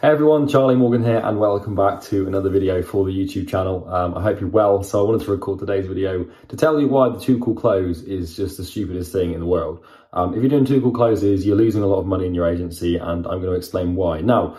Hey everyone, Charlie Morgan here and welcome back to another video for the YouTube channel. Um, I hope you're well. So I wanted to record today's video to tell you why the Two Call Close is just the stupidest thing in the world. Um, if you're doing Two Call Closes, you're losing a lot of money in your agency and I'm going to explain why. Now,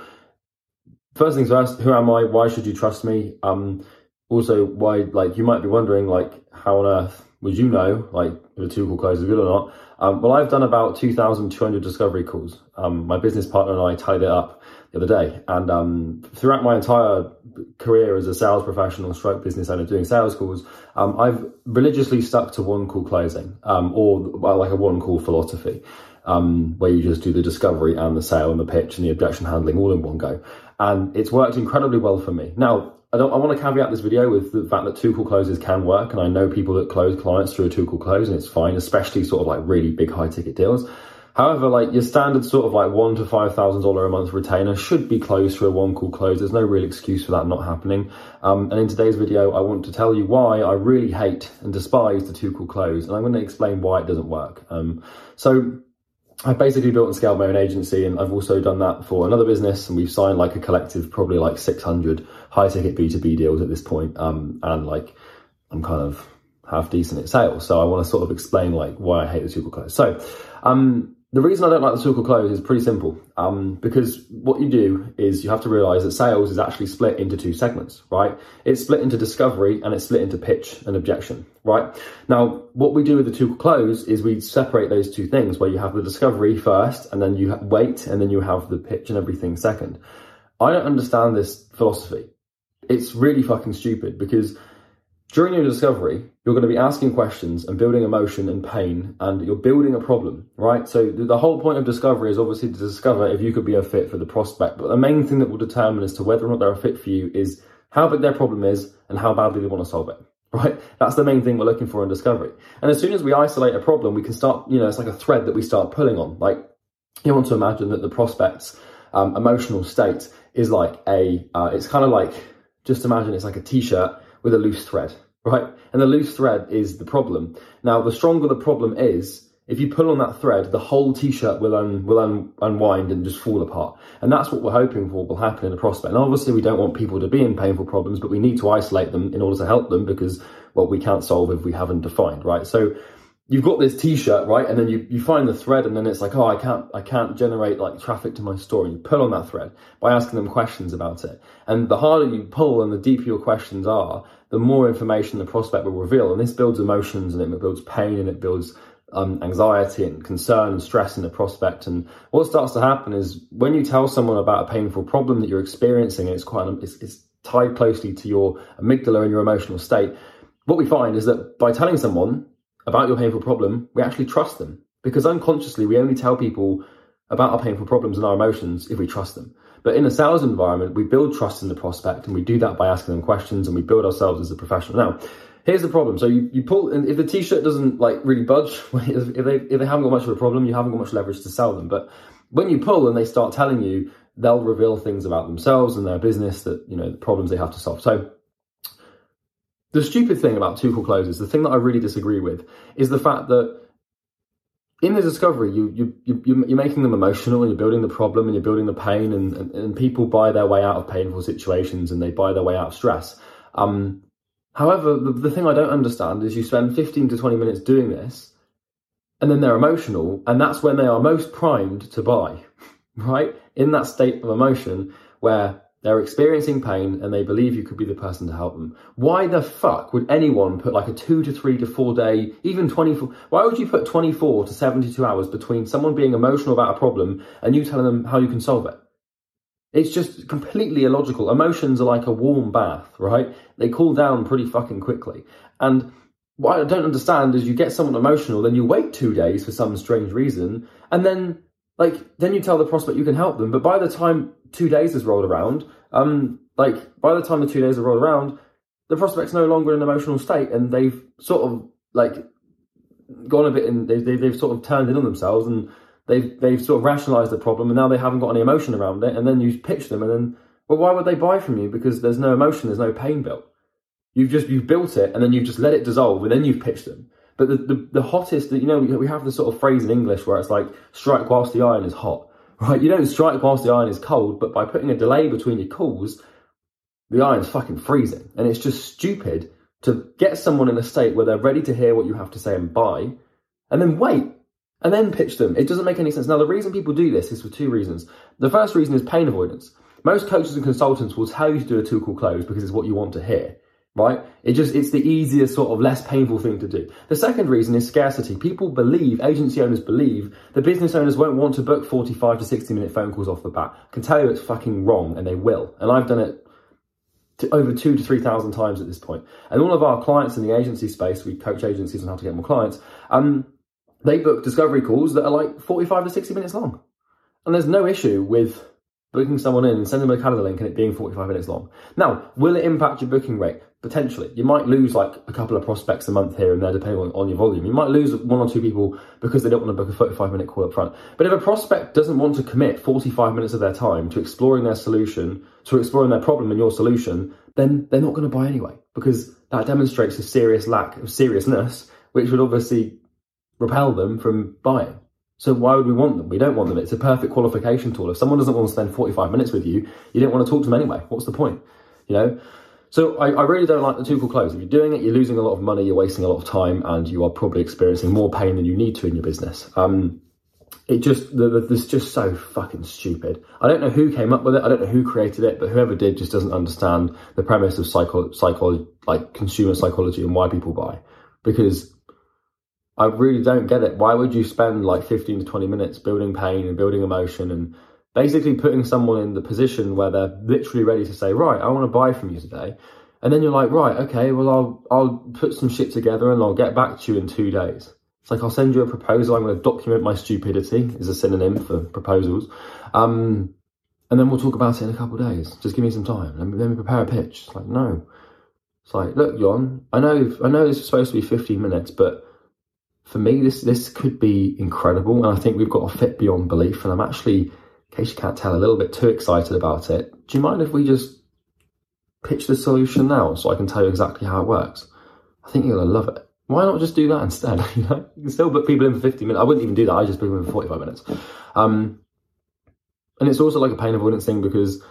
first things first, who am I? Why should you trust me? Um, also, why, like, you might be wondering, like, how on earth would you know, like, if a Call Close is good or not? Um, well, I've done about 2,200 discovery calls. Um, my business partner and I tied it up the other day. And um, throughout my entire career as a sales professional, stroke business owner, doing sales calls, um, I've religiously stuck to one call closing, um, or well, like a one call philosophy, um, where you just do the discovery and the sale and the pitch and the objection handling all in one go. And it's worked incredibly well for me. Now, I don't. I want to caveat this video with the fact that two call closes can work, and I know people that close clients through a two call close, and it's fine, especially sort of like really big high ticket deals. However, like your standard sort of like one to five thousand dollar a month retainer should be closed through a one call close. There's no real excuse for that not happening. Um, and in today's video, I want to tell you why I really hate and despise the two call close, and I'm going to explain why it doesn't work. Um, so I've basically built and scaled my own agency, and I've also done that for another business, and we've signed like a collective, probably like 600 high ticket B2B deals at this point. Um, and like I'm kind of half decent at sales, so I want to sort of explain like why I hate the super close. So, um, the reason I don't like the call close is pretty simple. Um, because what you do is you have to realize that sales is actually split into two segments, right? It's split into discovery and it's split into pitch and objection, right? Now, what we do with the two close is we separate those two things where you have the discovery first and then you wait and then you have the pitch and everything second. I don't understand this philosophy. It's really fucking stupid because during your discovery, you're going to be asking questions and building emotion and pain, and you're building a problem, right? So the whole point of discovery is obviously to discover if you could be a fit for the prospect. But the main thing that will determine as to whether or not they're a fit for you is how big their problem is and how badly they want to solve it, right? That's the main thing we're looking for in discovery. And as soon as we isolate a problem, we can start, you know, it's like a thread that we start pulling on. Like you want to imagine that the prospect's um, emotional state is like a, uh, it's kind of like, just imagine it's like a t-shirt with a loose thread, right? And the loose thread is the problem. Now, the stronger the problem is, if you pull on that thread, the whole t-shirt will un, will un, unwind and just fall apart. And that's what we're hoping for will happen in a prospect. And obviously, we don't want people to be in painful problems, but we need to isolate them in order to help them because, well, we can't solve if we haven't defined, right? So you've got this t-shirt, right? And then you, you find the thread and then it's like, oh, I can't, I can't generate like traffic to my store. And you pull on that thread by asking them questions about it. And the harder you pull and the deeper your questions are, the more information the prospect will reveal. And this builds emotions and it builds pain and it builds um, anxiety and concern and stress in the prospect. And what starts to happen is when you tell someone about a painful problem that you're experiencing, and it's quite, it's, it's tied closely to your amygdala and your emotional state. What we find is that by telling someone about your painful problem, we actually trust them because unconsciously we only tell people about our painful problems and our emotions if we trust them. But in a sales environment, we build trust in the prospect and we do that by asking them questions and we build ourselves as a professional. Now, here's the problem. So you, you pull, and if the t-shirt doesn't like really budge, if they, if they haven't got much of a problem, you haven't got much leverage to sell them. But when you pull and they start telling you, they'll reveal things about themselves and their business that, you know, the problems they have to solve. So the stupid thing about two call closes, the thing that I really disagree with, is the fact that in the discovery, you, you, you, you're making them emotional and you're building the problem and you're building the pain, and, and, and people buy their way out of painful situations and they buy their way out of stress. Um, however, the, the thing I don't understand is you spend 15 to 20 minutes doing this and then they're emotional, and that's when they are most primed to buy, right? In that state of emotion where they're experiencing pain and they believe you could be the person to help them. Why the fuck would anyone put like a two to three to four day, even 24, why would you put 24 to 72 hours between someone being emotional about a problem and you telling them how you can solve it? It's just completely illogical. Emotions are like a warm bath, right? They cool down pretty fucking quickly. And what I don't understand is you get someone emotional, then you wait two days for some strange reason, and then like then you tell the prospect you can help them. But by the time two days has rolled around, um, like by the time the two days have rolled around, the prospect's no longer in an emotional state, and they've sort of like gone a bit and they've, they've sort of turned in on themselves and they've they've sort of rationalized the problem and now they haven't got any emotion around it. And then you pitch them and then well why would they buy from you? Because there's no emotion there's no pain built. You've just you've built it and then you've just let it dissolve and then you've pitched them but the, the, the hottest, you know, we have the sort of phrase in English where it's like strike whilst the iron is hot, right? You don't strike whilst the iron is cold, but by putting a delay between your calls, the iron's fucking freezing. And it's just stupid to get someone in a state where they're ready to hear what you have to say and buy, and then wait, and then pitch them. It doesn't make any sense. Now, the reason people do this is for two reasons. The first reason is pain avoidance. Most coaches and consultants will tell you to do a two call close because it's what you want to hear right? It just, it's the easiest sort of less painful thing to do. The second reason is scarcity. People believe, agency owners believe, the business owners won't want to book 45 to 60 minute phone calls off the bat. I can tell you it's fucking wrong and they will. And I've done it over two to 3,000 times at this point. And all of our clients in the agency space, we coach agencies on how to get more clients, um, they book discovery calls that are like 45 to 60 minutes long. And there's no issue with booking someone in sending them a calendar link and it being 45 minutes long. Now, will it impact your booking rate? Potentially. You might lose like a couple of prospects a month here and there depending on, on your volume. You might lose one or two people because they don't want to book a 45 minute call up front. But if a prospect doesn't want to commit 45 minutes of their time to exploring their solution, to exploring their problem and your solution, then they're not going to buy anyway because that demonstrates a serious lack of seriousness, which would obviously repel them from buying. So why would we want them? We don't want them. It's a perfect qualification tool. If someone doesn't want to spend 45 minutes with you, you don't want to talk to them anyway. What's the point? You know? So I, I really don't like the two call close. If you're doing it, you're losing a lot of money, you're wasting a lot of time, and you are probably experiencing more pain than you need to in your business. Um, it just, the, the, this just so fucking stupid. I don't know who came up with it. I don't know who created it, but whoever did just doesn't understand the premise of psycho, psychology, like consumer psychology and why people buy. Because I really don't get it. Why would you spend like 15 to 20 minutes building pain and building emotion and basically putting someone in the position where they're literally ready to say, right, I want to buy from you today. And then you're like, right, okay, well, I'll, I'll put some shit together and I'll get back to you in two days. It's like, I'll send you a proposal. I'm going to document my stupidity is a synonym for proposals. Um, and then we'll talk about it in a couple of days. Just give me some time. Let me, let me prepare a pitch. It's like, no. It's like, look, Jon, I know, I know this is supposed to be 15 minutes, but for me, this this could be incredible, and I think we've got a fit beyond belief. And I'm actually, in case you can't tell, a little bit too excited about it. Do you mind if we just pitch the solution now, so I can tell you exactly how it works? I think you're gonna love it. Why not just do that instead? you know, you can still book people in for 50 minutes. I wouldn't even do that. I just book them in for 45 minutes. Um, and it's also like a pain avoidance thing because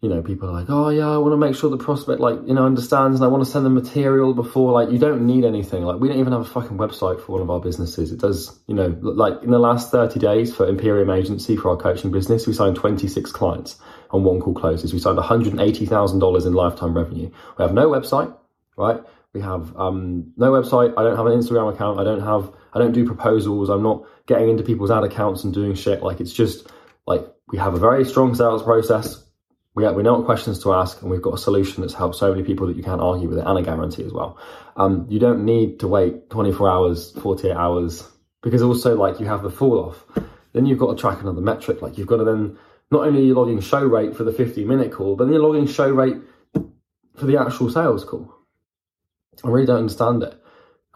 you know, people are like, oh yeah, I want to make sure the prospect like, you know, understands and I want to send them material before, like, you don't need anything. Like, we don't even have a fucking website for one of our businesses. It does, you know, like in the last 30 days for Imperium Agency for our coaching business, we signed 26 clients on one call closes. We signed $180,000 in lifetime revenue. We have no website, right? We have um, no website. I don't have an Instagram account. I don't have, I don't do proposals. I'm not getting into people's ad accounts and doing shit. Like, it's just like, we have a very strong sales process we, we know what questions to ask and we've got a solution that's helped so many people that you can't argue with it and a guarantee as well. Um, you don't need to wait 24 hours, 48 hours, because also like you have the fall off. Then you've got to track another metric. Like you've got to then, not only are you logging show rate for the 50 minute call, but then you're logging show rate for the actual sales call. I really don't understand it.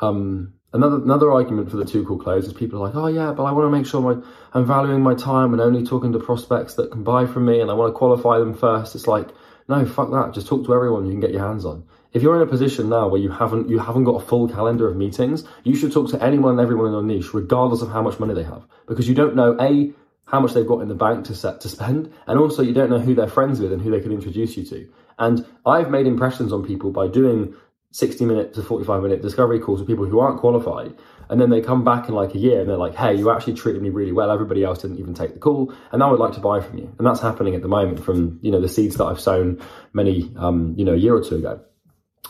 Um, Another another argument for the two call close is people are like, oh yeah, but I want to make sure my I'm valuing my time and only talking to prospects that can buy from me, and I want to qualify them first. It's like, no, fuck that. Just talk to everyone you can get your hands on. If you're in a position now where you haven't you haven't got a full calendar of meetings, you should talk to anyone and everyone in your niche, regardless of how much money they have, because you don't know a how much they've got in the bank to set to spend, and also you don't know who they're friends with and who they can introduce you to. And I've made impressions on people by doing 60 minute to 45 minute discovery calls with people who aren't qualified. And then they come back in like a year and they're like, hey, you actually treated me really well. Everybody else didn't even take the call. And now I'd like to buy from you. And that's happening at the moment from, you know, the seeds that I've sown many, um, you know, a year or two ago.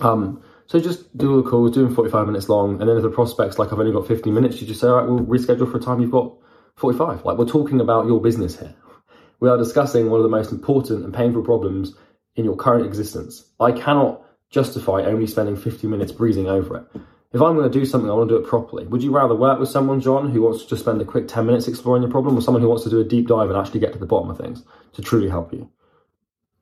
Um, so just do the calls, do them 45 minutes long. And then if the prospect's like, I've only got 15 minutes, you just say, all right, we'll reschedule for a time you've got 45. Like we're talking about your business here. We are discussing one of the most important and painful problems in your current existence. I cannot justify only spending 50 minutes breezing over it. If I'm going to do something, I want to do it properly. Would you rather work with someone, John, who wants to just spend a quick 10 minutes exploring your problem, or someone who wants to do a deep dive and actually get to the bottom of things to truly help you?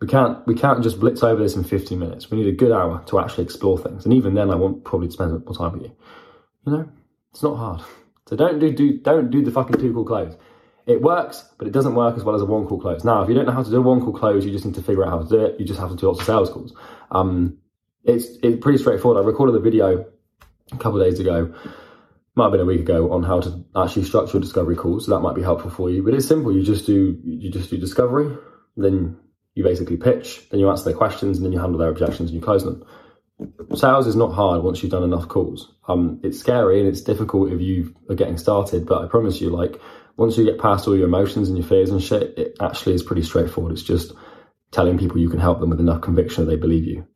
We can't we can't just blitz over this in 15 minutes. We need a good hour to actually explore things. And even then I want probably to spend more time with you. You know? It's not hard. So don't do, do don't do the fucking two call close. It works, but it doesn't work as well as a one call close. Now, if you don't know how to do a one call close, you just need to figure out how to do it. You just have to do lots of sales calls. Um, it's it's pretty straightforward. I recorded the video a couple of days ago might have been a week ago on how to actually structure a discovery calls. So that might be helpful for you. But it's simple. You just do you just do discovery, then you basically pitch, then you answer their questions, and then you handle their objections and you close them. Sales is not hard once you've done enough calls. Um, it's scary and it's difficult if you are getting started, but I promise you, like once you get past all your emotions and your fears and shit, it actually is pretty straightforward. It's just telling people you can help them with enough conviction that they believe you.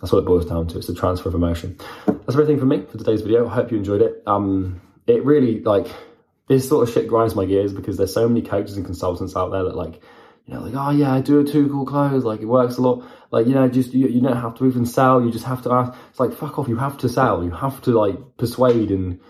That's what it boils down to. It's the transfer of emotion. That's everything for me for today's video. I hope you enjoyed it. Um, it really like this sort of shit grinds my gears because there's so many coaches and consultants out there that like, you know, like, oh yeah, I do a two call close. Like it works a lot. Like, you know, just, you, you don't have to even sell. You just have to ask. It's like, fuck off. You have to sell. You have to like persuade and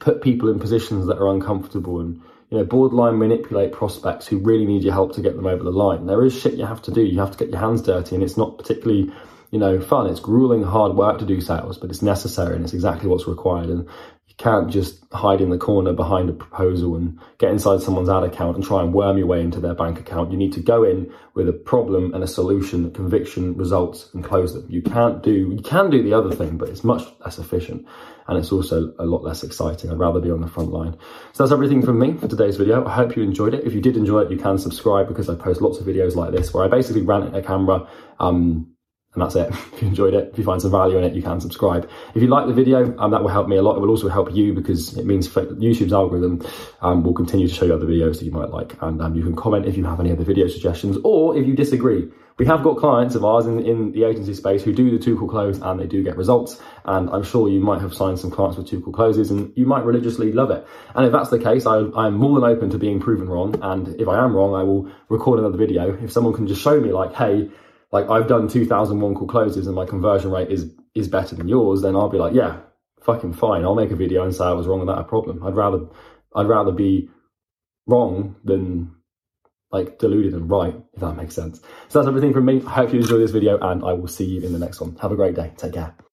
put people in positions that are uncomfortable and, you know, borderline manipulate prospects who really need your help to get them over the line. There is shit you have to do. You have to get your hands dirty and it's not particularly you know, fun. It's grueling, hard work to do sales, but it's necessary and it's exactly what's required. And you can't just hide in the corner behind a proposal and get inside someone's ad account and try and worm your way into their bank account. You need to go in with a problem and a solution, conviction, results, and close them. You can't do, you can do the other thing, but it's much less efficient and it's also a lot less exciting. I'd rather be on the front line. So that's everything from me for today's video. I hope you enjoyed it. If you did enjoy it, you can subscribe because I post lots of videos like this where I basically rant at a camera, um, and that's it. If you enjoyed it, if you find some value in it, you can subscribe. If you like the video, um, that will help me a lot. It will also help you because it means YouTube's algorithm um, will continue to show you other videos that you might like. And um, you can comment if you have any other video suggestions or if you disagree. We have got clients of ours in, in the agency space who do the two call close and they do get results. And I'm sure you might have signed some clients with two call closes and you might religiously love it. And if that's the case, I, I'm more than open to being proven wrong. And if I am wrong, I will record another video. If someone can just show me like, hey, like I've done 2001 call closes and my conversion rate is is better than yours, then I'll be like, yeah, fucking fine. I'll make a video and say I was wrong and that a problem. I'd rather I'd rather be wrong than like deluded and right, if that makes sense. So that's everything from me. I hope you enjoyed this video and I will see you in the next one. Have a great day. Take care.